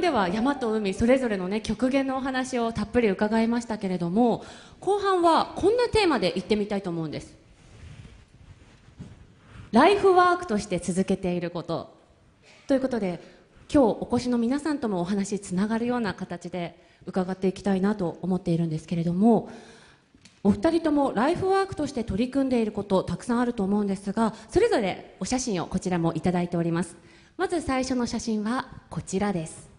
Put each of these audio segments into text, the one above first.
前半では山と海それぞれのね極限のお話をたっぷり伺いましたけれども後半はこんなテーマで行ってみたいと思うんです。ライフワークとして続けていること。ということで今日お越しの皆さんともお話つながるような形で伺っていきたいなと思っているんですけれどもお二人ともライフワークとして取り組んでいることたくさんあると思うんですがそれぞれお写真をこちらもいただいております。まず最初の写真はこちらです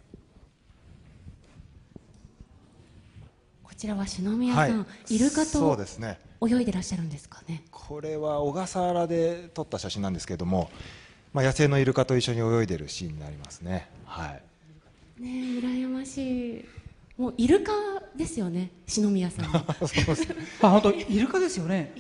こちらは篠宮さん、はい、イルカと泳いでらっしゃるんですかねこれは小笠原で撮った写真なんですけれどもまあ、野生のイルカと一緒に泳いでるシーンになりますね。はい。ね羨ましい。もうイルカですよね、篠宮さん。あ、本当イルカですよね。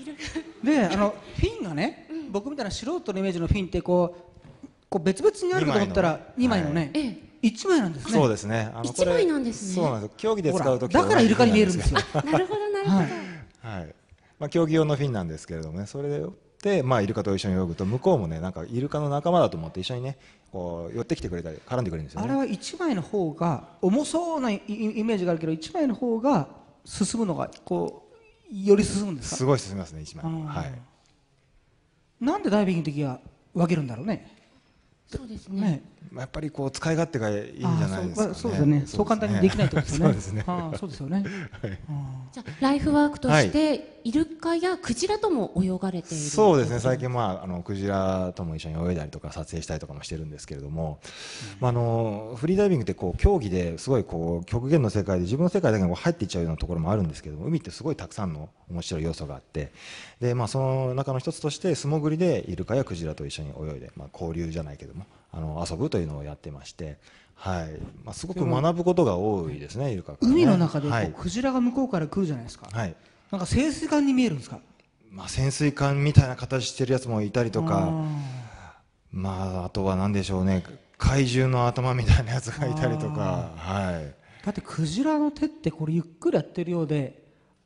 で、あのフィンがね、うん、僕みたいな素人のイメージのフィンってこう、こう別々にあるかと思ったら二枚のね。はい一枚なんですね。そうですね。あの一枚なんですね。そうなんです。競技で使うとだからイルカに見えるんですよ。なるほどなるほど。はい。はい、まあ競技用のフィンなんですけれどもね、それでで、まあ、イルカと一緒に泳ぐと向こうもねなんかイルカの仲間だと思って一緒にねこう寄ってきてくれたり絡んでくれるんですよ、ね、あれは1枚の方が重そうなイメージがあるけど1枚の方が進むのがこうより進むんですか？すごい進みますね1枚はいなんでダイビングの時は分けるんだろうねそうですね。ねやっぱりこう使い勝手がいいんじゃないですか、ね、そうですね。そう簡単にできないってことですね。そうですね。そうですよね。じゃライフワークとして、イルカやクジラとも泳がれている。そうですね。最近まああのクジラとも一緒に泳いだりとか撮影したりとかもしてるんですけれども、まああのフリーダイビングってこう競技ですごいこう極限の世界で自分の世界だけに入っていっちゃうようなところもあるんですけども、海ってすごいたくさんの面白い要素があって、でまあその中の一つとして素潜りでイルカやクジラと一緒に泳いで、まあ交流じゃないけども。あの遊ぶというのをやってまして、はい。まあ、すごく学ぶことが多いですね、イルカ、ね、海の中でこう、はい、クジラが向こうから来るじゃないですか、はい、なんか潜水艦に見えるんですか、まあ、潜水艦みたいな形してるやつもいたりとか、まあ、あとは何でしょうね、怪獣の頭みたいなやつがいたりとか、はい、だってクジラの手ってこれゆっくりやってるようで、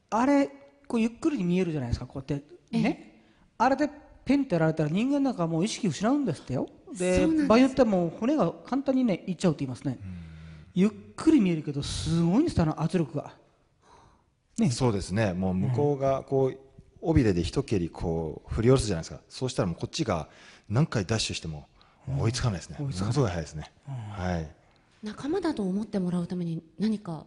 あれ、こうゆっくりに見えるじゃないですか、こうやって、ね、あれでペンってやられたら人間なんかもう意識失うんですってよ。で場合によってはもう骨が簡単にねいっちゃうと言いますね。ゆっくり見えるけどすごいんですあの圧力が、ね、そうですね。もう向こうがこう尾びれで一蹴りこう振り下ろすじゃないですか。そうしたらもうこっちが何回ダッシュしても追いつかないですね、ものすごい速いですね、はい。仲間だと思ってもらうために何か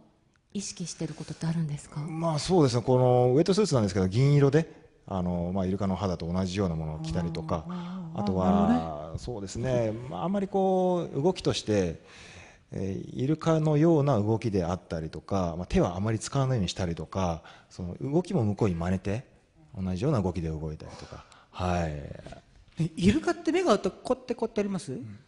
意識していることってあるんですか？まあそうですね。このウェットスーツなんですけど銀色であのまあ、イルカの肌と同じようなものを着たりとかあとは、そうですね、まあ、あんまりこう動きとして、えー、イルカのような動きであったりとか、まあ、手はあまり使わないようにしたりとかその動きも向こうに真似て同じような動きで動いたりとか、はい、イルカって目が合うとこってこってあります、うん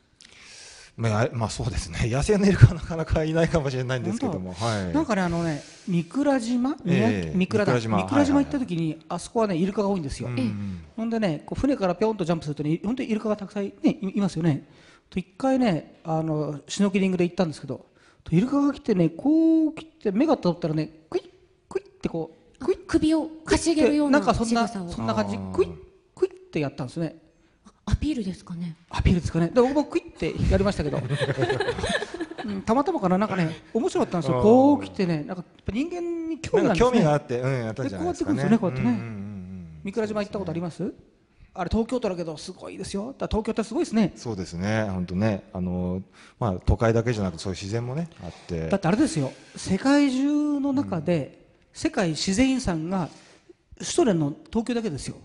まあ、まあそうですね。野生のイルカはなかなかいないかもしれないんですけども、はい、なんかねあのね三倉島、えー、三倉だ。三倉島行った時に、はいはい、あそこはねイルカが多いんですよ、うん、ほんでねこう船からぴょんとジャンプするとね本当にイルカがたくさん、ね、いますよね。と一回ねあのシュノーケリングで行ったんですけどイルカが来てねこう来て目が通ったらねクイックイッってこうクイッ。首をかしげるようななんかそんなそんな感じ。クイックイッってやったんですねアピールですかね？アピールですかね？で僕もクイってやりましたけど、うん、たまたまかな？なんかね面白かったんですよ。こう来てねなんか人間に興味が、ね、興味があって、うん、やったんじゃないですかね。こうやってくるんですよねこうやってね。三倉島行ったことあります？あれ東京都だけどすごいですよ。東京ってすごいですね。そうですね。本当ね、あのまあ都会だけじゃなくそういう自然もねあって。だってあれですよ。世界中の中で、世界自然遺産が首都連の東京だけですよ。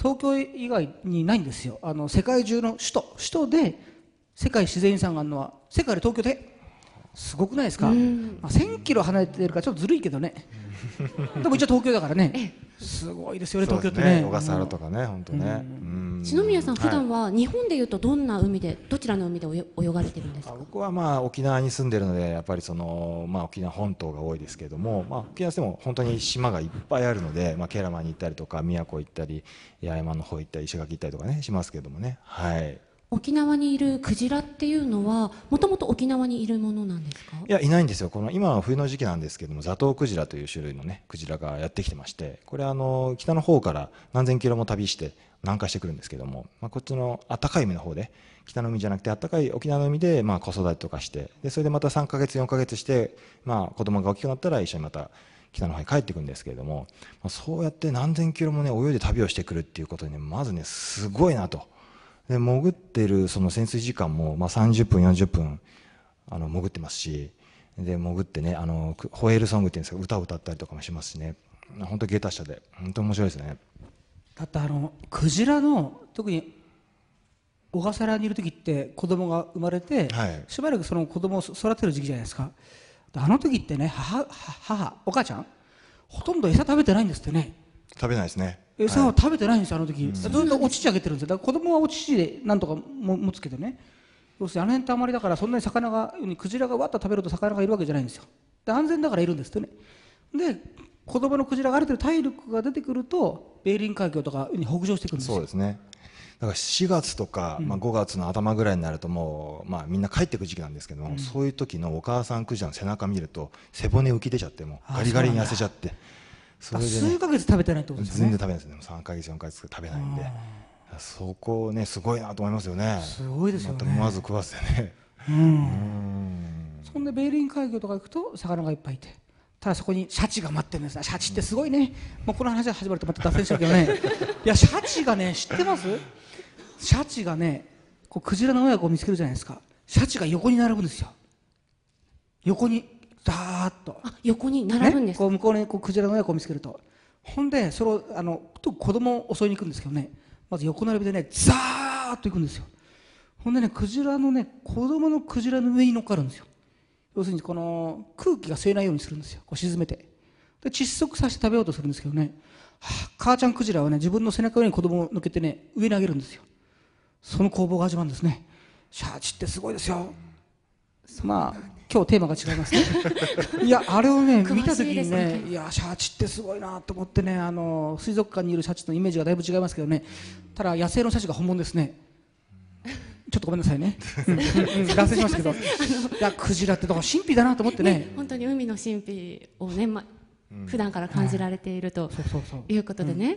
東京以外にないんですよ。あの世界中の首都。首都で世界自然遺産があるのは世界で東京ですごくないですか、まあ、1000キロ離れてるからちょっとずるいけどね。でも一応東京だからねすごいですよね東京ってね。小笠原とかね本当ね。篠宮さん普段は日本でいうとどんな海でどちらの海で泳がれてるんですか？僕はまあ沖縄に住んでるのでやっぱりそのまあ沖縄本島が多いですけれどもまあ沖縄でも本当に島がいっぱいあるのでまあケラマに行ったりとか宮古行ったり八重山の方行ったり石垣行ったりとかねしますけれどもね。はい沖縄にいるクジラっていうのはもともと沖縄にいるものなんですか？いやいないんですよこの今は冬の時期なんですけどもザトウクジラという種類のねクジラがやってきてましてこれあの北の方から何千キロも旅して南下してくるんですけども、まあ、こっちの暖かい海の方で北の海じゃなくて暖かい沖縄の海でまあ子育てとかしてでそれでまた3ヶ月4ヶ月してまあ子供が大きくなったら一緒にまた北の方に帰ってくるんですけれども、まあ、そうやって何千キロもね泳いで旅をしてくるっていうことにねまずねすごいなと。で潜ってるその潜水時間も、まあ、30分40分あの潜ってますしで潜ってねあのホエールソングっていうんですか歌を歌ったりとかもしますしね。本当芸達者で。本当面白いですね。だってあのクジラの特に小笠原にいる時って子供が生まれて、はい。しばらくその子供を育てる時期じゃないですか。であの時ってね母母お母ちゃんほとんど餌食べてないんですってね。食べないですね餌を食べてないんですよ、あの時、ずっとお乳あげてるんですよ。だから子供はお乳でなんとかも持つけどね。要するにあの辺ってあまりだからそんなに魚がクジラがわっと食べると魚がいるわけじゃないんですよ。で安全だからいるんですってね。で子供のクジラがある程度体力が出てくるとベーリン海峡とかに北上してくるんですよ。そうですね。だから4月とか、まあ、5月の頭ぐらいになるともう、まあ、みんな帰ってく時期なんですけども、そういう時のお母さんクジラの背中見ると背骨浮き出ちゃってもガリガリに痩せちゃってそれでね。数ヶ月食べてないってことです全然ね食べないですね。3ヶ月4ヶ月食べないんで。そこねすごいなと思いますよね。すごいですよね。また思わず食わせてねそんでベーリン海峡とか行くと魚がいっぱいいて。ただそこにシャチが待ってるんです。シャチってすごいね、もうこの話が始まるとまた脱線しちゃうけどね。いやシャチがね知ってます？シャチがねこうクジラの親子を見つけるじゃないですか。シャチが横に並ぶんですよ。横にダーッと。あ横に並ぶんですか、ね、こう向こうにこうクジラの親子を見つけると。ほんでそれをあの子供を襲いに行くんですけどね。まず横並びでねザーッと行くんですよ。ほんでねクジラのね子供のクジラの上に乗っかるんですよ。要するにこの空気が吸えないようにするんですよ。こう沈めて。で窒息させて食べようとするんですけどね、はあ、母ちゃんクジラはね自分の背中の上に子供を乗っけてね上に上げるんですよ。その攻防が始まるんですね。シャチってすごいですよ。まあ今日テーマが違いますね。いやあれをね見た時にねねいやシャチってすごいなと思ってねあの水族館にいるシャチとのイメージがだいぶ違いますけどね。ただ野生のシャチが本物ですね。ちょっとごめんなさいね、脱線しますけど。いやクジラってだから神秘だなと思ってね。ね 本当に海の神秘をね、ま、普段から感じられているとそうそうそう。いうことでね、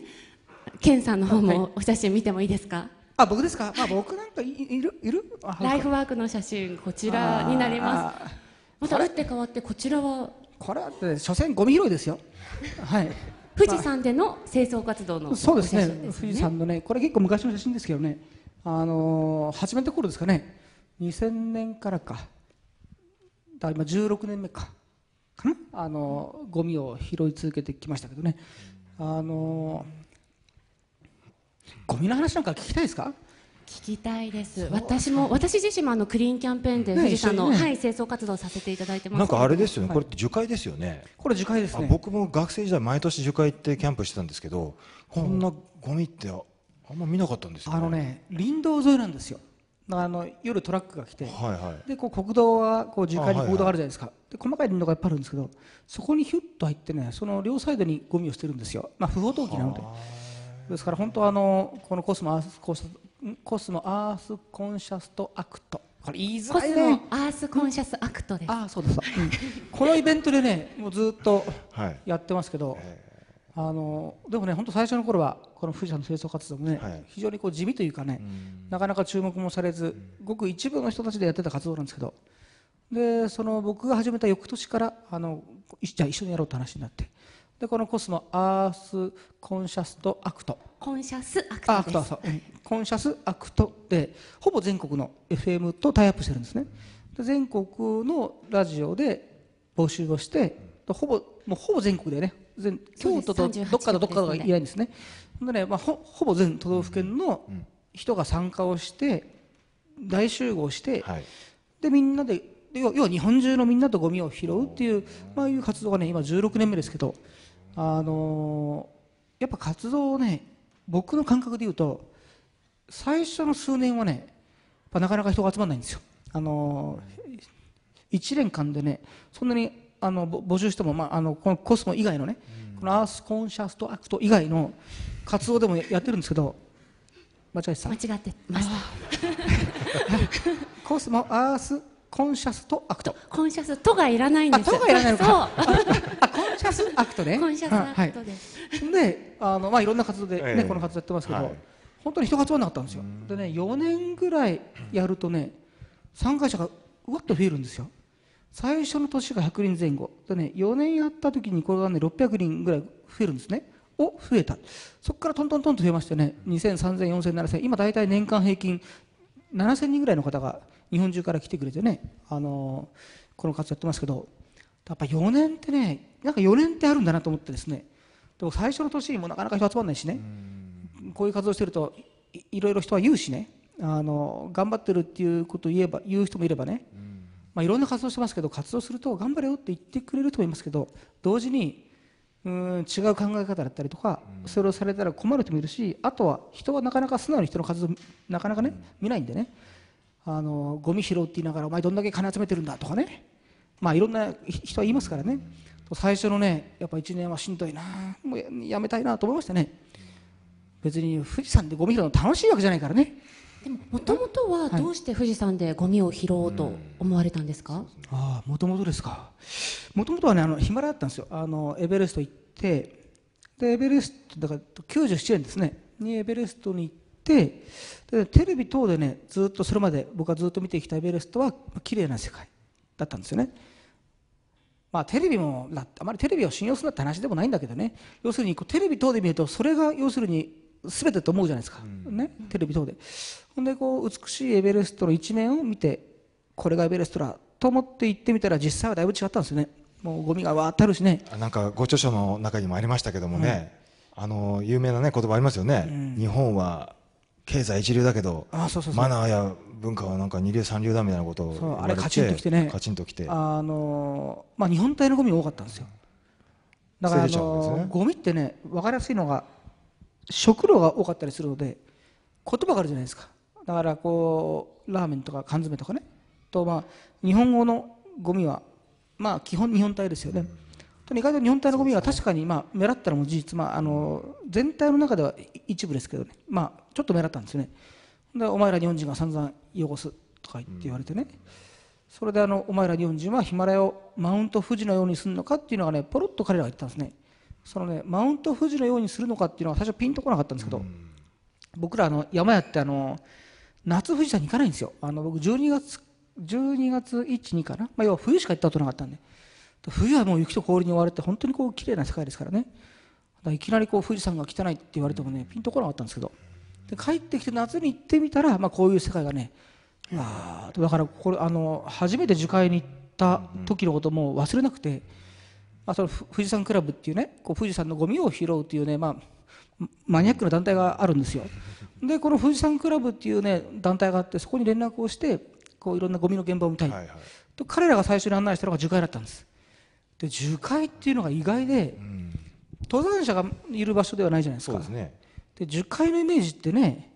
ケンさんの方もお写真見てもいいですか、あ僕ですか、まあ、僕なんかいいるいる？あライフワークの写真こちらになりますまた打って変わってこちらは？これはって所詮ゴミ拾いですよ。はい。富士山での清掃活動のそうですね。富士山のねこれ結構昔の写真ですけどね。あのー始めた頃ですかね。2000年からか。だ今16年目か。かな？あのーゴミを拾い続けてきましたけどね。あのーゴミの話なんか聞きたいですか？聞きたいです。私も私自身もあのクリーンキャンペーンでね富士山の、ね。はい、清掃活動させていただいてます。なんかあれですよね、はいこれって樹海ですよね。これ樹海ですね。あ僕も学生時代毎年樹海行ってキャンプしてたんですけどこんなゴミってああんま見なかったんですよ、ね、あのね林道沿いなんですよ。あの夜トラックが来て。はいはい。でこう国道はこう樹海に国道があるじゃないですか、で細かい林道がいっぱいあるんですけどそこにヒュッと入ってねその両サイドにゴミを捨てるんですよ、まあ、不法投棄なので。ですから本当はあのこのコスモアースコスんコスモアースコンシャストアクト。これ言いづコスモらいねアースコンシャスアクトです。ああそうです、うん。このイベントでねもうずっとはい。やってますけど、あのでもね本当最初の頃はこの富士山の清掃活動もね、はい。非常にこう地味というかね、なかなか注目もされず、ごく一部の人たちでやってた活動なんですけどでその僕が始めた翌年からあのいじゃあ一緒にやろうって話になってでこのコスモアースコンシャストアクト。コンシャスアクあアクトそう。うん。コンシャスアクトでほぼ全国の FM とタイアップしてるんですね。で全国のラジオで募集をしてでほぼもうほぼ全国でね。全京都と38どっかとどっかがいないんですね。でね、まあ、ほほぼ全都道府県の人が参加をして大集合して、はい。でみんなで要は日本中のみんなとゴミを拾うっていう、まあ、いう活動がね今16年目ですけど、あのーやっぱ活動をね僕の感覚で言うと最初の数年はねやっぱなかなか人が集まらないんですよ。あのー、1年間でねそんなにあのぼ募集しても、まあ、あのこのコスモ以外のね、このアースコンシャストアクト以外の活動でもやってるんですけど間違えてた。間違ってました。コスモアースコンシャストアクト。コンシャスとがいらないんです。あとがいらないのか。そう。あコンシャスアクトね。コンシャスアクトです、はい、であの、まあ、いろんな活動で、ねええ。この活動やってますけど、はい。本当に人が集まらなかったんですよ。でね4年ぐらいやるとね参加者がうわっと増えるんですよ。最初の年が100人前後。でね4年やった時にこれがね600人ぐらい増えるんですね。お増えた。そこからトントントンと増えましてね2000、3000、4000、7000今大体年間平均7000人ぐらいの方が日本中から来てくれてね、あのこの活動やってますけどやっぱ4年ってねなんか4年ってあるんだなと思ってですね。でも最初の年にもなかなか人集まらないしね。こういう活動してるといいろいろ人は言うしね。あの頑張ってるっていうことを言えば言う人もいればね、まあ、いろんな活動してますけど活動すると頑張れよって言ってくれる人もいますけど同時にうーん違う考え方だったりとか、それをされたら困る人もいるしあとは人はなかなか素直に人の活動なかなかね、見ないんでねあのゴミ拾うって言いながらお前どんだけ金集めてるんだとかね。まあいろんな人は言いますからね。最初のねやっぱ1年はしんどいな。もうややめたいなと思いましたね。別に富士山でゴミ拾うの楽しいわけじゃないからね。でももともとはどうして富士山でゴミを拾おうと思われたんですか、ああもともとですか。もともとはねあのヒマラヤだったんですよ。あのエベレスト行ってでエベレストだから97年ですね。にエベレストに行ってでテレビ等でねずっとそれまで僕がずっと見てきたエベレストはまあ綺麗な世界だったんですよね。まあテレビもだあまりテレビを信用するなって話でもないんだけどね。要するにこうテレビ等で見るとそれが要するに全てと思うじゃないですか、ね、テレビ等で。ほんでこう美しいエベレストの一面を見てこれがエベレストだと思って行ってみたら実際はだいぶ違ったんですよね。もうゴミがわーってあるしね。あなんかご著書の中にもありましたけどもね、あの有名なね言葉ありますよね、日本は経済一流だけどマナーや文化はなんか二流三流だみたいなことをあれカチンときてね。カチンときて。あのまあ日本体のゴミが多かったんですよ。だからあ捨てちゃうんですね。のゴミってね分かりやすいのが食料が多かったりするので言葉があるじゃないですか。だからこうラーメンとか缶詰とかね。とまあ日本語のゴミはまあ基本日本体ですよね、と意外と日本体のゴミは確かにまあ目立ったのも事実、まあ、あの全体の中では一部ですけどね、まあ、ちょっと目立ったんですよね。でお前ら日本人が散々汚すとか言って言われてね、それであのお前ら日本人はヒマラヤをマウント富士のようにするのかっていうのがねポロッと彼らが言ったんですね。そのねマウント富士のようにするのかっていうのは最初ピンとこなかったんですけど、僕らあの山やってあの夏富士山に行かないんですよ。あの僕12月12月12かな、まあ、要は冬しか行ったことなかったんで。冬はもう雪と氷に覆われて本当にこう綺麗な世界ですからね。いきなりこう富士山が汚いって言われてもねピンとこなかったんですけど。で帰ってきて夏に行ってみたら、まあ、こういう世界がねあーだからこれあの初めて樹海に行った時のことも忘れなくて、まあ、そのふ富士山クラブっていうねこう富士山のゴミを拾うっていうね、まあ、マニアックな団体があるんですよ。でこの富士山クラブっていうね団体があってそこに連絡をしてこういろんなゴミの現場を見たい、はいはい。と彼らが最初に案内したのが樹海だったんですで樹海っていうのが意外でうん。登山者がいる場所ではないじゃないですか。そうですね。で樹海のイメージってね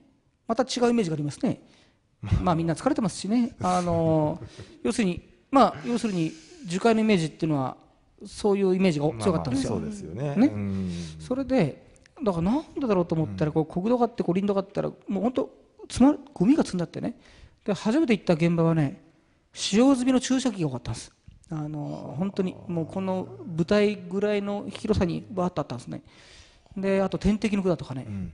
また違うイメージがありますね。まあみんな疲れてますしね。あの要するにまあ要するに樹海のイメージっていうのはそういうイメージが強かったんですよ、まあまあそうですよね。ね。うん。それでだからなんでだろうと思ったらこう国道があってこう林道があったらもう本当つまゴミが積んだってね。で初めて行った現場はね使用済みの注射器が多かったんですあの本当にもうこの舞台ぐらいの広さにバーッとあったんですね。であと点滴の管とかね、ん。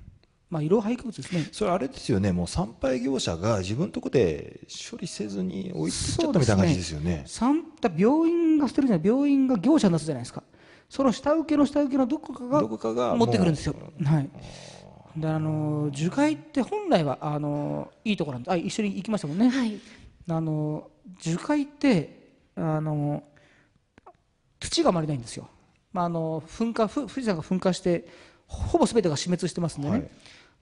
まあ色廃棄物ですね。それあれですよね。もう参拝業者が自分のとこで処理せずに置いてっちゃったみたいな感じですよね。病院が捨てるじゃない病院が業者に出すじゃないですか。その下請けの下請けのどこかがどこかが持ってくるんですよ。もはい。であの樹海って本来はあのいいところなんであ一緒に行きましたもんね、はい。あの樹海ってあの土があまりないんですよ、まあ、あの噴火ふ富士山が噴火してほぼ全てが死滅してますんでね、はい。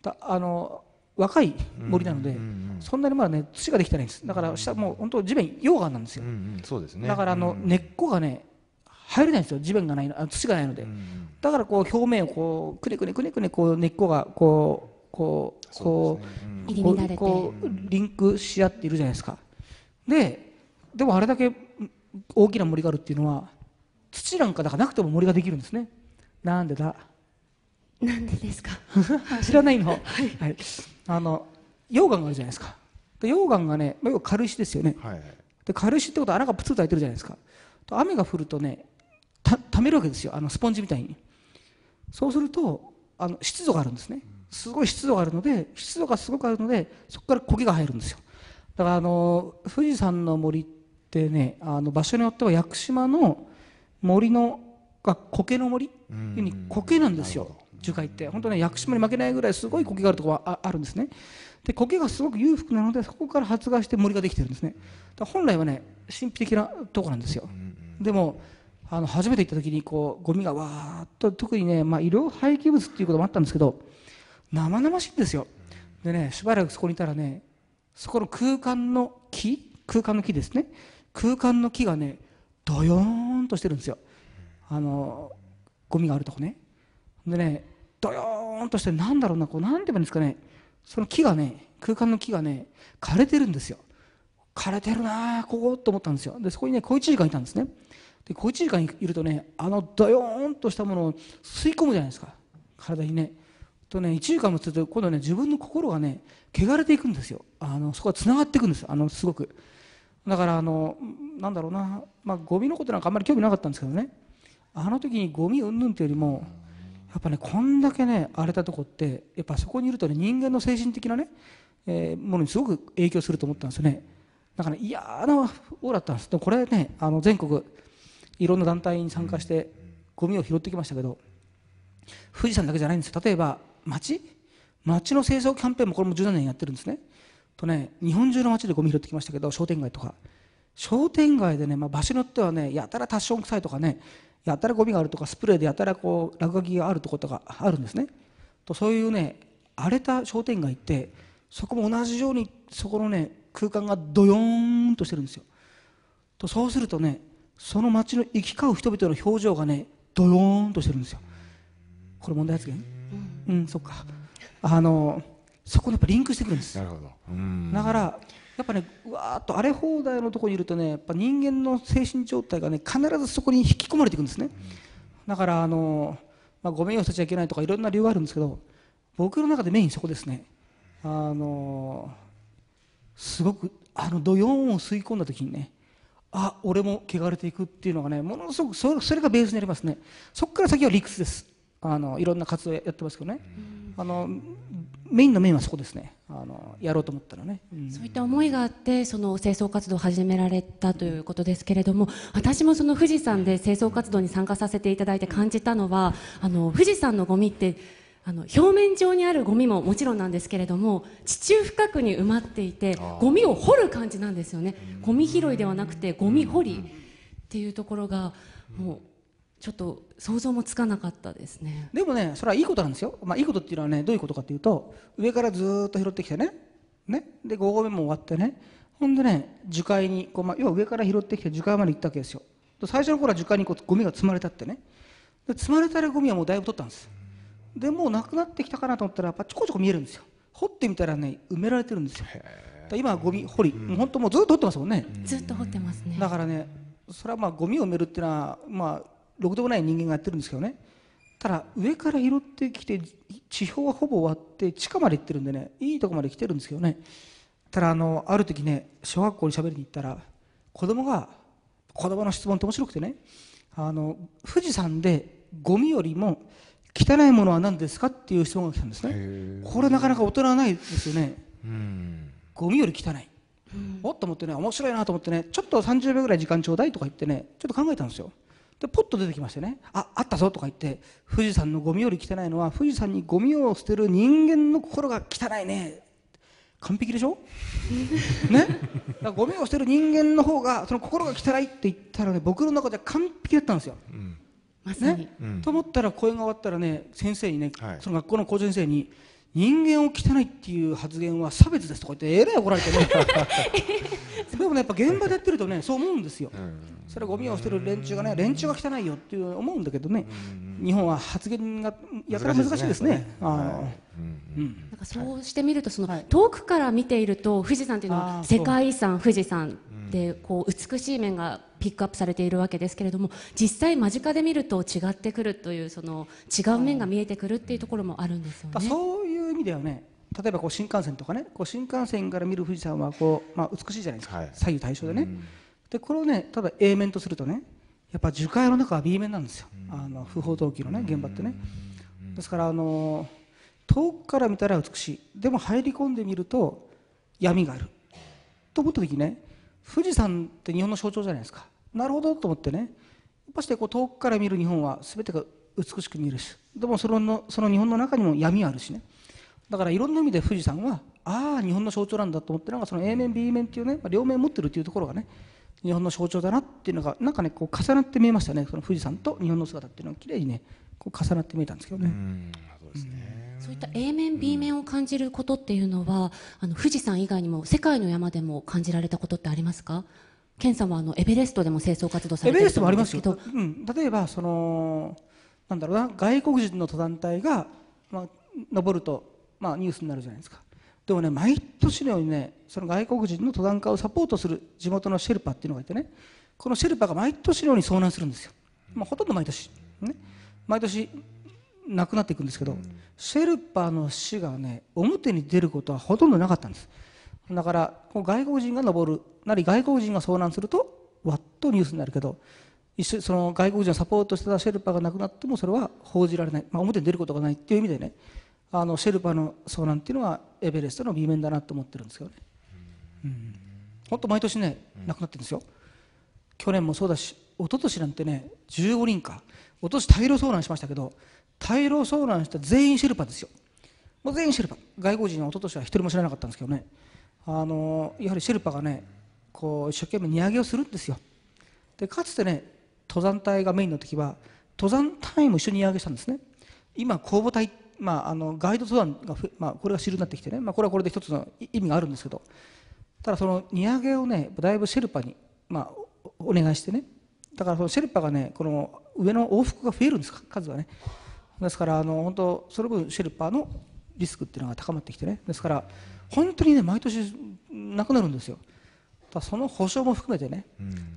だあの若い森なので、そんなにまだね土ができてないんです。だから下もう本当地面溶岩なんですよ、うんうんそうですね。だからあの根っこがね入れないんですよ。地面がないのあ土がないので、だからこう表面をこうくねくねくねくねこう根っこがこうこうこうこうリンクし合っているじゃないですか。ででもあれだけ大きな森があるっていうのは土なんかだからなくても森ができるんですね。なんでだ？なんでですか？知らないの、はい。あの溶岩があるじゃないですか。で溶岩がね、まあ、要は軽石ですよね。はいで軽石ってことは穴がプツッと開いてるじゃないですか。と雨が降るとねた溜めるわけですよ。あのスポンジみたいに。そうするとあの湿度があるんですね。すごい湿度があるので湿度がすごくあるのでそこから苔が生えるんですよ。だからあの富士山の森ってねあの場所によっては屋久島の森のが苔の森？に苔なんですよ。樹海って。本当ね屋久島に負けないぐらいすごい苔があるところはああるんですね。で苔がすごく裕福なのでそこから発芽して森ができてるんですね。本来はね神秘的なところなんですよ。でもあの初めて行った時にこうゴミがわーっと特にね、まあ、医療廃棄物っていうこともあったんですけど生々しいんですよ。でねしばらくそこにいたらねそこの空間の木？空間の木ですね空間の木がねドヨーンとしてるんですよ。あのゴミがあるとこね。でねドヨーンとしてなんだろうなこうなんて言えばいいんですかね。その木がね空間の木がね枯れてるんですよ。枯れてるなここと思ったんですよ。でそこにね小1時間いたんですね。で小1時間いるとねあのドヨーンとしたものを吸い込むじゃないですか。体にね。とね1時間もすると今度ね自分の心がね汚れていくんですよ。あのそこがつながっていくんですよ。あのすごく。だからあのなんだろうな、まあ、ゴミのことなんかあんまり興味なかったんですけどね。あの時にゴミうんぬんっていうよりもやっぱねこんだけね荒れたとこってやっぱそこにいるとね人間の精神的なね、えーものにすごく影響すると思ったんですよね。だから、ね、嫌なオーラだったんです。でこれねあの全国いろんな団体に参加してゴミを拾ってきましたけど富士山だけじゃないんですよ。例えば町？町の清掃キャンペーンもこれも17年やってるんですね。とね日本中の町でゴミ拾ってきましたけど商店街とか。商店街でね、まあ、場所によってはねやたらタッション臭いとかねやたらゴミがあるとかスプレーでやたらこう落書きがあるところとかあるんですね。とそういうね荒れた商店街ってそこも同じようにそこのね空間がドヨーンとしてるんですよ。とそうするとねその町の行き交う人々の表情がねドヨーンとしてるんですよ。これ問題発言？うん、そっか。あのそこにやっぱリンクしてくるんです。なるほど。うん。だからやっぱねうわーっと荒れ放題のところにいるとねやっぱ人間の精神状態がね必ずそこに引き込まれていくんですね。だからあの、まあ、ゴミを捨てちゃいけないとかいろんな理由があるんですけど僕の中でメインそこですね。あのすごくあのドヨーンを吸い込んだ時にねあ俺も汚れていくっていうのがねものすごくそれそれがベースになりますね。そこから先は理屈です。あのいろんな活動やってますけどね。あのメインのメインはそこですね。あのやろうと思ったらね、うん。そういった思いがあってその清掃活動を始められたということですけれども私もその富士山で清掃活動に参加させていただいて感じたのはあの富士山のゴミってあの表面上にあるゴミももちろんなんですけれども地中深くに埋まっていてゴミを掘る感じなんですよね。ゴミ拾いではなくてゴミ掘りっていうところがもうちょっと想像もつかなかったですね。でもねそれはいいことなんですよ、まあ、いいことっていうのはねどういうことかっていうと上からずーっと拾ってきてね。ね。で5合目も終わってね。ほんでね樹海にこう、まあ、要は上から拾ってきて樹海まで行ったわけですよ。で最初の頃は樹海にこうゴミが積まれたってね。で積まれたらゴミはもうだいぶ取ったんです。でもうなくなってきたかなと思ったらやっぱちょこちょこ見えるんですよ。掘ってみたらね埋められてるんですよ。今はゴミ掘り、もう本当もうずっと掘ってますもんね、ずっと掘ってますね。だからねそれはまあゴミを埋めるっていうのはまあろくでもない人間がやってるんですけどね。ただ上から拾ってきて地表はほぼ終わって地下まで行ってるんでねいいとこまで来てるんですけどね。ただあのある時ね小学校に喋りに行ったら子供が子供の質問って面白くてねあの富士山でゴミよりも汚いものは何ですかっていう質問が来たんですね。へこれなかなか大人はないですよね。うん。ゴミより汚い、おっと思ってね面白いなと思ってねちょっと30秒ぐらい時間ちょうだいとか言ってねちょっと考えたんですよでポッと出てきましてね。ああったぞとか言って富士山のゴミより汚いのは富士山にゴミを捨てる人間の心が汚いね。完璧でしょ？ね？だからゴミを捨てる人間の方がその心が汚いって言ったらね僕の中では完璧だったんですよ。うん。まさに、ねうん。と思ったら声が終わったらね先生にね、はい。その学校の校長先生に人間を汚いっていう発言は差別ですとか言ってえらい怒られてね。でもねやっぱ現場でやってるとねそう思うんですよ、それはゴミを捨てる連中がね連中が汚いよっていう思うんだけどね、日本は発言がやたら難しいですね。あのうんなんかそうしてみるとその、はい。遠くから見ていると富士山っていうのは世界遺産富士山でこう美しい面がピックアップされているわけですけれども実際間近で見ると違ってくるというその違う面が見えてくるっていうところもあるんですよね。そういう意味ではね例えばこう新幹線とかねこう新幹線から見る富士山はこう、まあ、美しいじゃないですか、はい。左右対称でね、うん。でこれをねただ A 面とするとねやっぱ樹海の中は B 面なんですよ、あの不法投棄のね現場ってね、ですからあの遠くから見たら美しい。でも入り込んでみると闇がある。と思った時にね富士山って日本の象徴じゃないですか。なるほどと思ってね。やっぱしてこう遠くから見る日本は全てが美しく見えるし。でもそのその日本の中にも闇あるしね。だからいろんな意味で富士山はああ日本の象徴なんだと思ってなんかその A 面 B 面っていうね、両面持ってるっていうところがね日本の象徴だなっていうのがなんかねこう重なって見えましたね。その富士山と日本の姿っていうのが綺麗にねこう重なって見えたんですけどね、うそうですね。そういった A 面 B 面を感じることっていうのは、あの富士山以外にも世界の山でも感じられたことってありますか？ケンさんはあのエベレストでも清掃活動されてエベレスるんトもありますよ。ですけど、うん、例えばそのなんだろうな外国人の登山隊が、まあ、登ると、まあ、ニュースになるじゃないですか。でもね毎年のようにねその外国人の登山家をサポートする地元のシェルパっていうのがいてねこのシェルパが毎年のように遭難するんですよ、まあ、ほとんど毎年、ね、毎年亡くなっていくんですけど、シェルパの死がね表に出ることはほとんどなかったんです。だからこう外国人が登るなり外国人が遭難するとわっとニュースになるけど一緒にその外国人をサポートしてたシェルパが亡くなってもそれは報じられない、まあ、表に出ることがないっていう意味でねあのシェルパの遭難っていうのはエベレストの B 面だなと思ってるんですけどね、うん、本当毎年ね亡くなってるんですよ。去年もそうだし一昨年なんてね15人か。一昨年大量遭難しましたけど大量遭難した全員シェルパですよ。もう全員シェルパ。外国人は一昨年は一人も知らなかったんですけどね。あのやはりシェルパがねこう一生懸命荷上げをするんですよ。でかつてね登山隊がメインの時は登山隊員も一緒に荷上げしたんですね。今公募隊、まあ、あのガイド登山が、まあ、これが主流になってきてね、まあ、これはこれで一つの意味があるんですけど。ただその荷上げをねだいぶシェルパに、まあ、お願いしてね。だからそのシェルパがねこの上の往復が増えるんですか数がね。ですからあの本当その分シェルパのリスクっていうのが高まってきてね。ですから本当にね毎年なくなるんですよ。だその保証も含めてね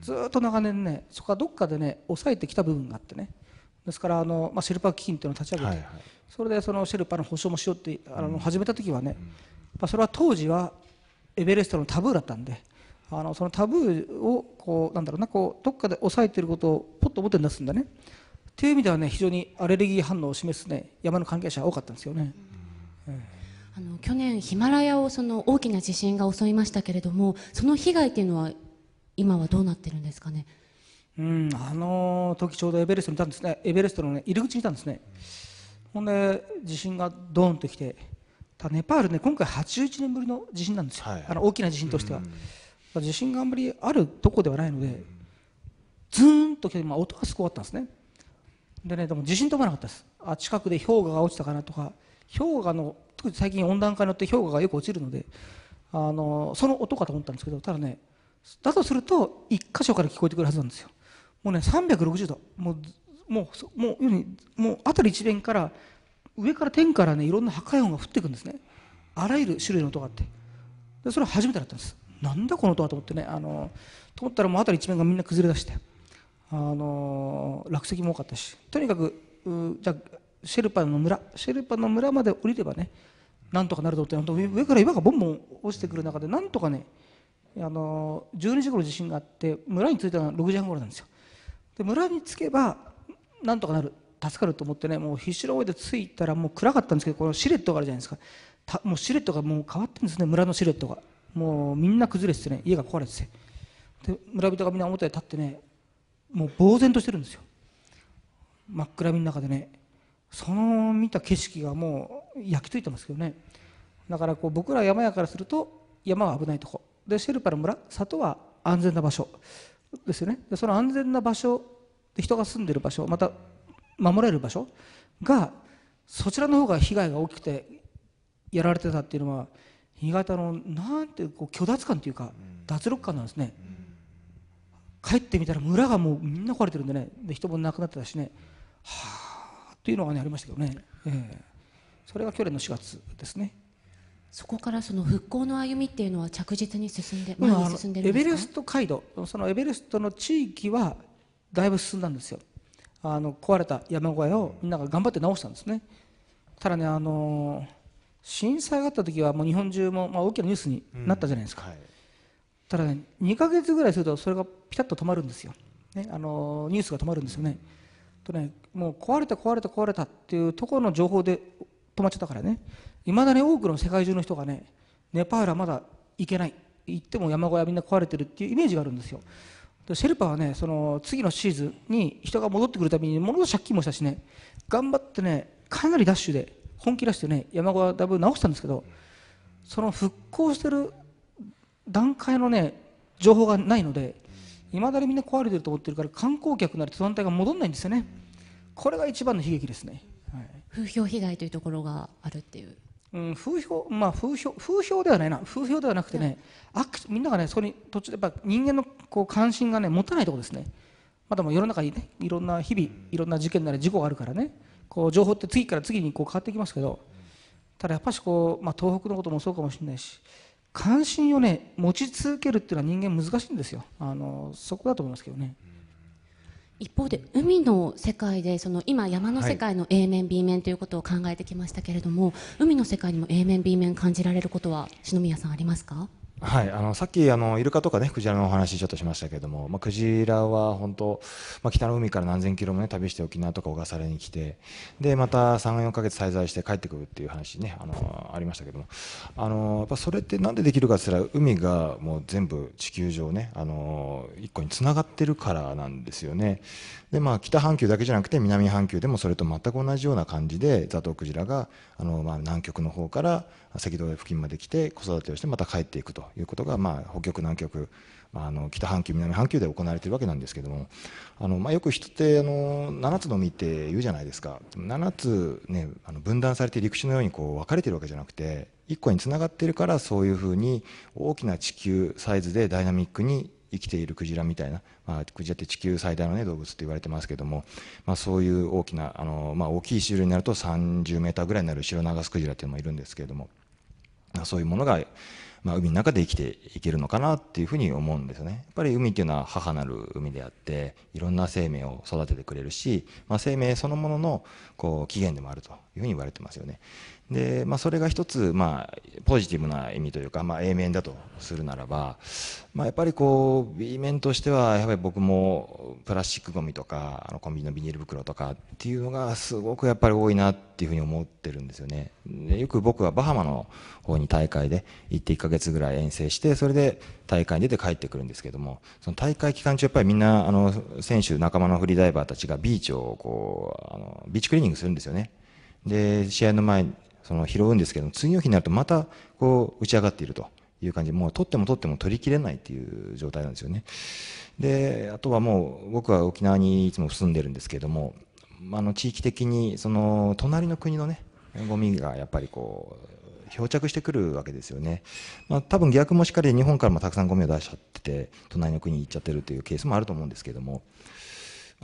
ずーっと長年ねそこはどっかでね抑えてきた部分があってね。ですからあの、まあ、シェルパ基金っていうのを立ち上げて、はいはい。それでそのシェルパの保証もしようってあの始めた時はね、まあ、それは当時はエベレストのタブーだったんであのそのタブーをこうなんだろうなこうどっかで抑えていることをポッと表に出すんだねっていう意味ではね非常にアレルギー反応を示すね山の関係者が多かったんですよね。あの去年ヒマラヤをその大きな地震が襲いましたけれどもその被害っていうのは今はどうなってるんですかね？うん、あの時ちょうどエベレストにいたんですね。エベレストの、ね、入り口にいたんですね。ほんで地震がドーンときてただネパールね今回81年ぶりの地震なんですよ、はい。あの大きな地震としては、地震があんまりあるとこではないので、ズーンときて、まあ、音がすごかったんですねでねでも地震止まらなかったです。あ近くで氷河が落ちたかなとか。氷河の特に最近温暖化によって氷河がよく落ちるのであのその音かと思ったんですけどただねだとすると1箇所から聞こえてくるはずなんですよ。もうね360度。もうもうもう要にもう辺り一面から上から天からねいろんな破壊音が降ってくるんですね。あらゆる種類の音があって。でそれは初めてだったんです。なんだこの音はと思ってねあのと思ったらもう辺り一面がみんな崩れ出して。あの落石も多かったしとにかくうじゃシェルパの村シェルパの村まで降りればねなんとかなると思って本当上から岩がボンボン落ちてくる中でなんとかねあの12時頃地震があって村に着いたのは6時半頃なんですよ。で村に着けばなんとかなる。助かると思ってねもう必死の上で着いたらもう暗かったんですけどこのシレットがあるじゃないですか。たもうシレットがもう変わってるんですね村のシレットが。もうみんな崩れててね家が壊れてて。で村人がみんな表で立ってねもう呆然としてるんですよ。真っ暗闇の中でね。その見た景色がもう焼き付いてますけどね。だからこう僕ら山屋からすると山は危ないとこ。でシェルパの村里は安全な場所。ですよね。でその安全な場所で人が住んでる場所また守られる場所がそちらの方が被害が大きくてやられてたっていうのは意外とあのなんていうこう虚脱感というか脱力感なんですね、帰ってみたら村がもうみんな壊れてるんでね。で人も亡くなってたしね。はあっていうのがねありましたけどね、ええ。それが去年の4月ですね。そこからその復興の歩みっていうのは着実に進んで前に進んでるんですか？エベレスト街道。そのエベレストの地域はだいぶ進んだんですよ。あの壊れた山小屋をみんなが頑張って直したんですね。ただねあの震災があった時はもう日本中もまあ大きなニュースになったじゃないですか、はいただね2ヶ月ぐらいするとそれがピタッと止まるんですよ、ね、あのニュースが止まるんですよね。とねもう壊れた壊れた壊れたっていうところの情報で止まっちゃったからね。いまだに多くの世界中の人がねネパールはまだ行けない。行っても山小屋みんな壊れてるっていうイメージがあるんですよ。でシェルパはねその次のシーズンに人が戻ってくるためにものすごい借金もしたしね。頑張ってねかなりダッシュで本気出してね山小屋だいぶ直したんですけどその復興してる段階のね情報がないのでいまだにみんな壊れてると思ってるから観光客なり登山隊が戻らないんですよね。これが一番の悲劇ですね、はい。風評被害というところがあるっていう。うん、風評まあ風評風評ではないな。風評ではなくてね、アクみんながねそこに途中でやっぱ人間のこう関心がね持たないところですね。まだもう世の中にねいろんな日々いろんな事件なり事故があるからねこう情報って次から次にこう変わってきますけどただやっぱしこう、まあ、東北のこともそうかもしれないし関心をね持ち続けるっていうのは人間難しいんですよ。あのそこだと思いますけどね。一方で海の世界でその今山の世界の A 面、B 面ということを考えてきましたけれども海の世界にも A 面 B 面感じられることは篠宮さんありますか？はい、あのさっきあのイルカとかねクジラのお話ちょっとしましたけども、まあ、クジラは本当、まあ、北の海から何千キロもね旅して沖縄とか小笠原に来てでまた34ヶ月滞在して帰ってくるっていう話ねあのありましたけどもあのやっぱそれってなんでできるかって言ったら海がもう全部地球上ねあの一個につながってるからなんですよね。でまあ、北半球だけじゃなくて南半球でもそれと全く同じような感じでザトウクジラがあの、まあ、南極の方から赤道付近まで来て子育てをしてまた帰っていくということが、まあ、北極南極、まあ、あの北半球南半球で行われているわけなんですけどもあの、まあ、よく人ってあの7つの海って言うじゃないですか。7つ、ね、あの分断されて陸地のようにこう分かれてるわけじゃなくて1個につながってるからそういうふうに大きな地球サイズでダイナミックに生きているクジラみたいな、まあ、クジラって地球最大の、ね、動物と言われてますけども、まあ、そういう大きなあの、まあ、大きい種類になると30メーターぐらいになるシロナガスクジラっていうのもいるんですけれども、まあ、そういうものが、まあ、海の中で生きていけるのかなっていうふうに思うんですよね。やっぱり海っていうのは母なる海であっていろんな生命を育ててくれるし、まあ、生命そのもののこう起源でもあるというふうに言われてますよね。で、まあ、それが一つ、まあ、ポジティブな意味というか、まあ、A 面だとするならば、まあ、やっぱりこう B 面としてはやっぱり僕もプラスチックごみとかあのコンビニのビニール袋とかっていうのがすごくやっぱり多いなっていうふうに思ってるんですよね。でよく僕はバハマの方に大会で行って1ヶ月ぐらい遠征してそれで大会に出て帰ってくるんですけどもその大会期間中やっぱりみんなあの選手仲間のフリーダイバーたちがビーチをこうあのビーチクリーニングするんですよね。で試合の前その拾うんですけど次の日になるとまたこう打ち上がっているという感じでもう取っても取っても取りきれないっていう状態なんですよね。であとはもう僕は沖縄にいつも住んでるんですけどもあの地域的にその隣の国のねゴミがやっぱりこう漂着してくるわけですよね、まあ、多分逆もしっかり日本からもたくさんゴミを出しちゃってて隣の国に行っちゃってるというケースもあると思うんですけども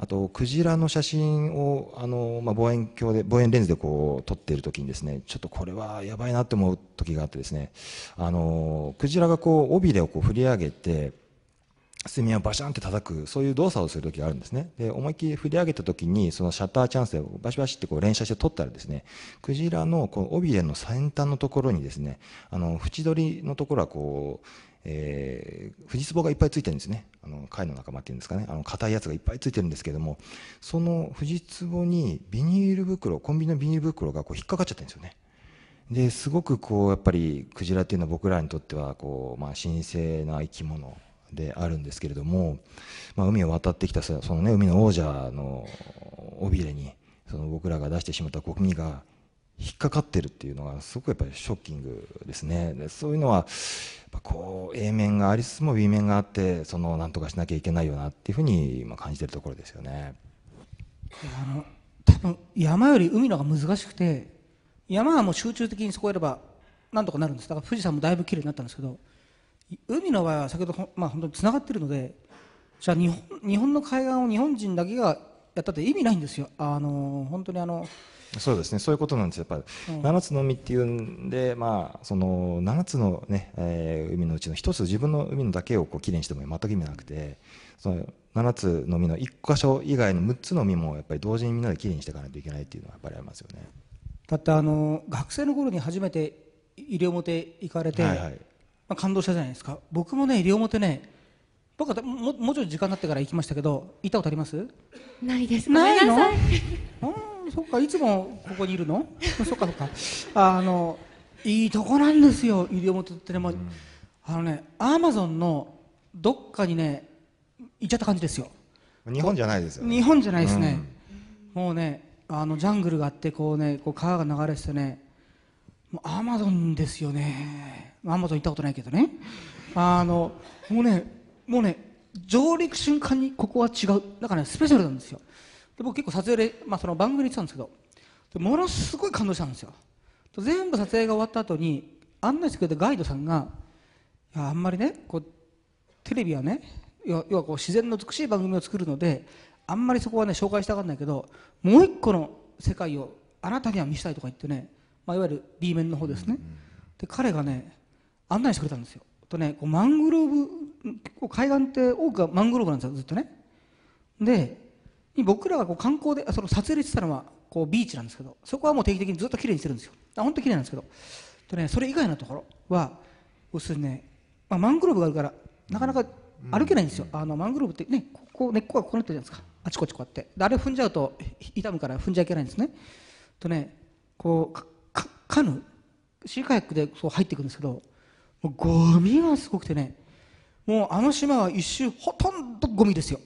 あとクジラの写真をあの、まあ、望遠鏡で望遠レンズでこう撮っている時にですねちょっとこれはやばいなって思う時があってですねあのクジラがこう尾びれをこう振り上げて水面をバシャンって叩くそういう動作をする時があるんですね。で思いっきり振り上げた時にそのシャッターチャンスでバシバシってこう連射して撮ったらですねクジラのこの尾びれの先端のところにですねあの縁取りのところはこうえー、フジツボがいっぱいついてるんですね。あの貝の仲間っていうんですかね。あの硬いやつがいっぱいついてるんですけどもそのフジツボにビニール袋コンビニのビニール袋がこう引っかかっちゃってるんですよね。ですごくこうやっぱりクジラっていうのは僕らにとってはこう、まあ、神聖な生き物であるんですけれども、まあ、海を渡ってきたその、ね、海の王者の尾びれにその僕らが出してしまったゴミが引っかかってるっていうのがすごくやっぱりショッキングですね。でそういうのはこう A 面がありつつも B 面があってそのなんとかしなきゃいけないよなっていうふうに今感じてるところですよね。あの多分山より海の方が難しくて山はもう集中的にそこやればなんとかなるんです。だから富士山もだいぶ綺麗になったんですけど海の場合は先ほど、まあ、本当につながってるのでじゃあ日本日本の海岸を日本人だけがやったって意味ないんですよ。あの本当にあのそうですね。そういうことなんですよやっぱり、うん、7つの海っていうんで、まあ、その7つのね、えー、海のうちの1つ自分の海のだけをこうきれいにしても全く意味なくてその7つの海の1箇所以外の6つの海もやっぱり同時にみんなできれいにしていかないといけないっていうのはやっぱりありますよね。だってあの学生の頃に初めて西表行かれて、はいはい。まあ、感動したじゃないですか。僕もね西表ね僕はももうちょい時間になってから行きましたけど行ったことあります？ないです。ないの？ごめんなさい。うんそっかいつもここにいるの？そっかそっか。あのいいとこなんですよ。西表ってねもう、あのねアマゾンのどっかにね行っちゃった感じですよ。日本じゃないですよね。日本じゃないですね、もうねあのジャングルがあってこうねこう川が流れててねもうアマゾンですよね。アマゾン行ったことないけどね。あのもうねもうね上陸瞬間にここは違う。だからねスペシャルなんですよで僕結構撮影で、まあ、その番組に行ってたんですけどでものすごい感動したんですよ。全部撮影が終わった後に案内してくれたガイドさんがいやあんまりねこうテレビはね要は要はこう自然の美しい番組を作るのであんまりそこはね紹介したがらないけどもう一個の世界をあなたには見せたいとか言ってね、まあ、いわゆる B 面の方ですね、で彼がね案内してくれたんですよ。とねこうマングローブ結構海岸って多くがマングローブなんですよずっとね。で僕らがこう観光であその撮影でしてたのはこうビーチなんですけどそこはもう定期的にずっときれいにしてるんですよ。あ本当にきれいなんですけど。と、ね、それ以外のところは要するにね、まあ、マングローブがあるからなかなか歩けないんですよ、あのマングローブってねここ根っこがこうなってるじゃないですか。あちこちこうやって。であれ踏んじゃうとひ痛むから踏んじゃいけないんですね。とねこうかかカヌー。シーカヤックでそう入っていくんですけどもうゴミがすごくてねもうあの島は一周ほとんどゴミですよ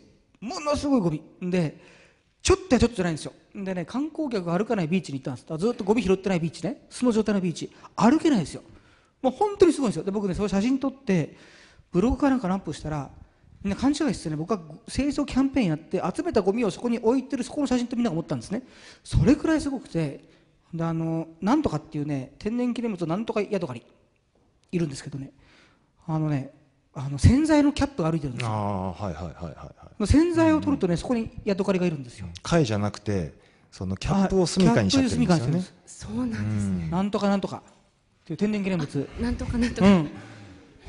ものすごいゴミ。でちょっとやちょっとじゃないんですよ。でね観光客が歩かないビーチに行ったんです。ずっとゴミ拾ってないビーチね。素の状態のビーチ。歩けないですよ。もう本当にすごいんですよ。で僕ねそういう写真撮ってブログかなんかにアップしたらみんな勘違いしてね。僕は清掃キャンペーンやって集めたゴミをそこに置いてるそこの写真ってみんなが思ったんですね。それくらいすごくてであのなんとかっていうね天然記念物なんとか宿狩り。いるんですけどね。あのねあの洗剤のキャップが歩いてるんですあよ。あはいはいはいはいはい。洗剤を取るとねそこにヤドカリがいるんですよ。貝じゃなくてそのキャップを住みかにしちゃってるんですよね。そうなんですね。なんとかなんとか。っていう天然記念物。なんとかなんとか、うん。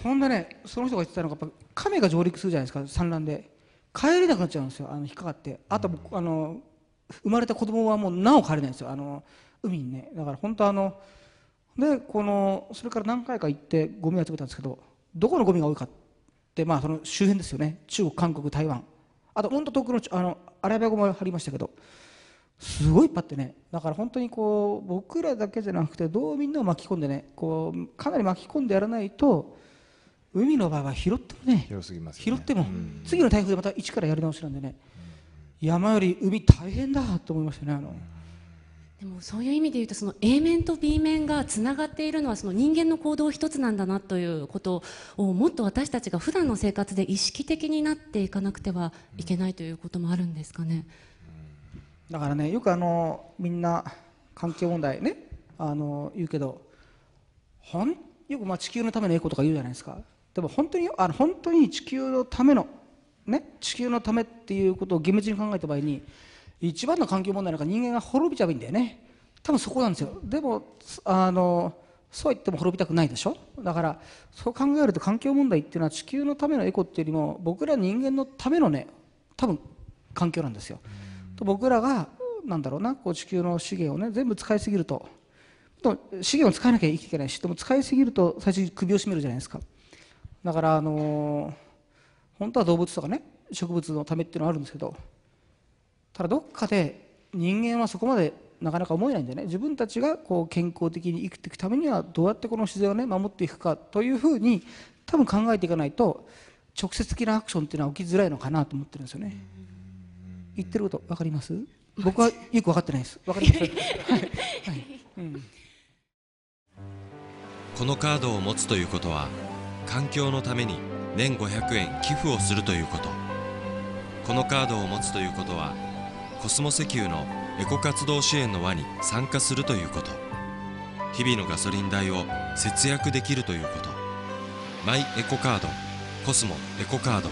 ほんでねその人が言ってたのがやっぱ亀が上陸するじゃないですか産卵で。帰れなくなっちゃうんですよあの引っかかって。あと、あの生まれた子供はもうなお帰れないんですよあの海にね。だから本当あのでこのそれから何回か行ってゴミを集めたんですけどどこのゴミが多いかってまあその周辺ですよね。中国韓国台湾あと本当遠くのあのアラビア語も貼りましたけどすごいいっぱいあってね。だから本当にこう僕らだけじゃなくてどうみんなを巻き込んでねこうかなり巻き込んでやらないと海の場合は拾ってもね広すぎますよね。拾っても次の台風でまた一からやり直しなんでね。山より海大変だと思いましたねあのでもそういう意味で言うとその A 面と B 面がつながっているのはその人間の行動一つなんだなということをもっと私たちが普段の生活で意識的になっていかなくてはいけないということもあるんですかね。だからねよくあのみんな環境問題ねあの言うけどほんよくまあ地球のためのエコとか言うじゃないですかでも本当にあの本当に地球のためのね地球のためっていうことを厳密に考えた場合に一番の環境問題なんか人間が滅びちゃえばいいんだよね。多分そこなんですよ。でもあのそう言っても滅びたくないでしょ？だからそう考えると環境問題っていうのは地球のためのエコっていうよりも僕ら人間のためのね多分環境なんですよ。と僕らがなんだろうなこう地球の資源をね全部使いすぎると。と資源を使わなきゃいけないしでも使いすぎると最初に首を絞めるじゃないですか。だからあのー本当は動物とかね植物のためっていうのはあるんですけどただどっかで人間はそこまでなかなか思えないんでね。自分たちがこう健康的に生きていくためにはどうやってこの自然をね守っていくかというふうに多分考えていかないと直接的なアクションっていうのは起きづらいのかなと思ってるんですよね。言ってること分かります？僕はよく分かってないです。分かります。はい、はいうん。このカードを持つということは環境のために年500円寄付をするということ。このカードを持つということはコスモ石油のエコ活動支援の輪に参加するということ。日々のガソリン代を節約できるということ。マイエコカード。コスモエコカード。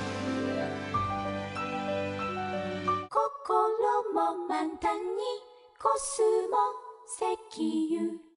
心も満タンにコスモ石油。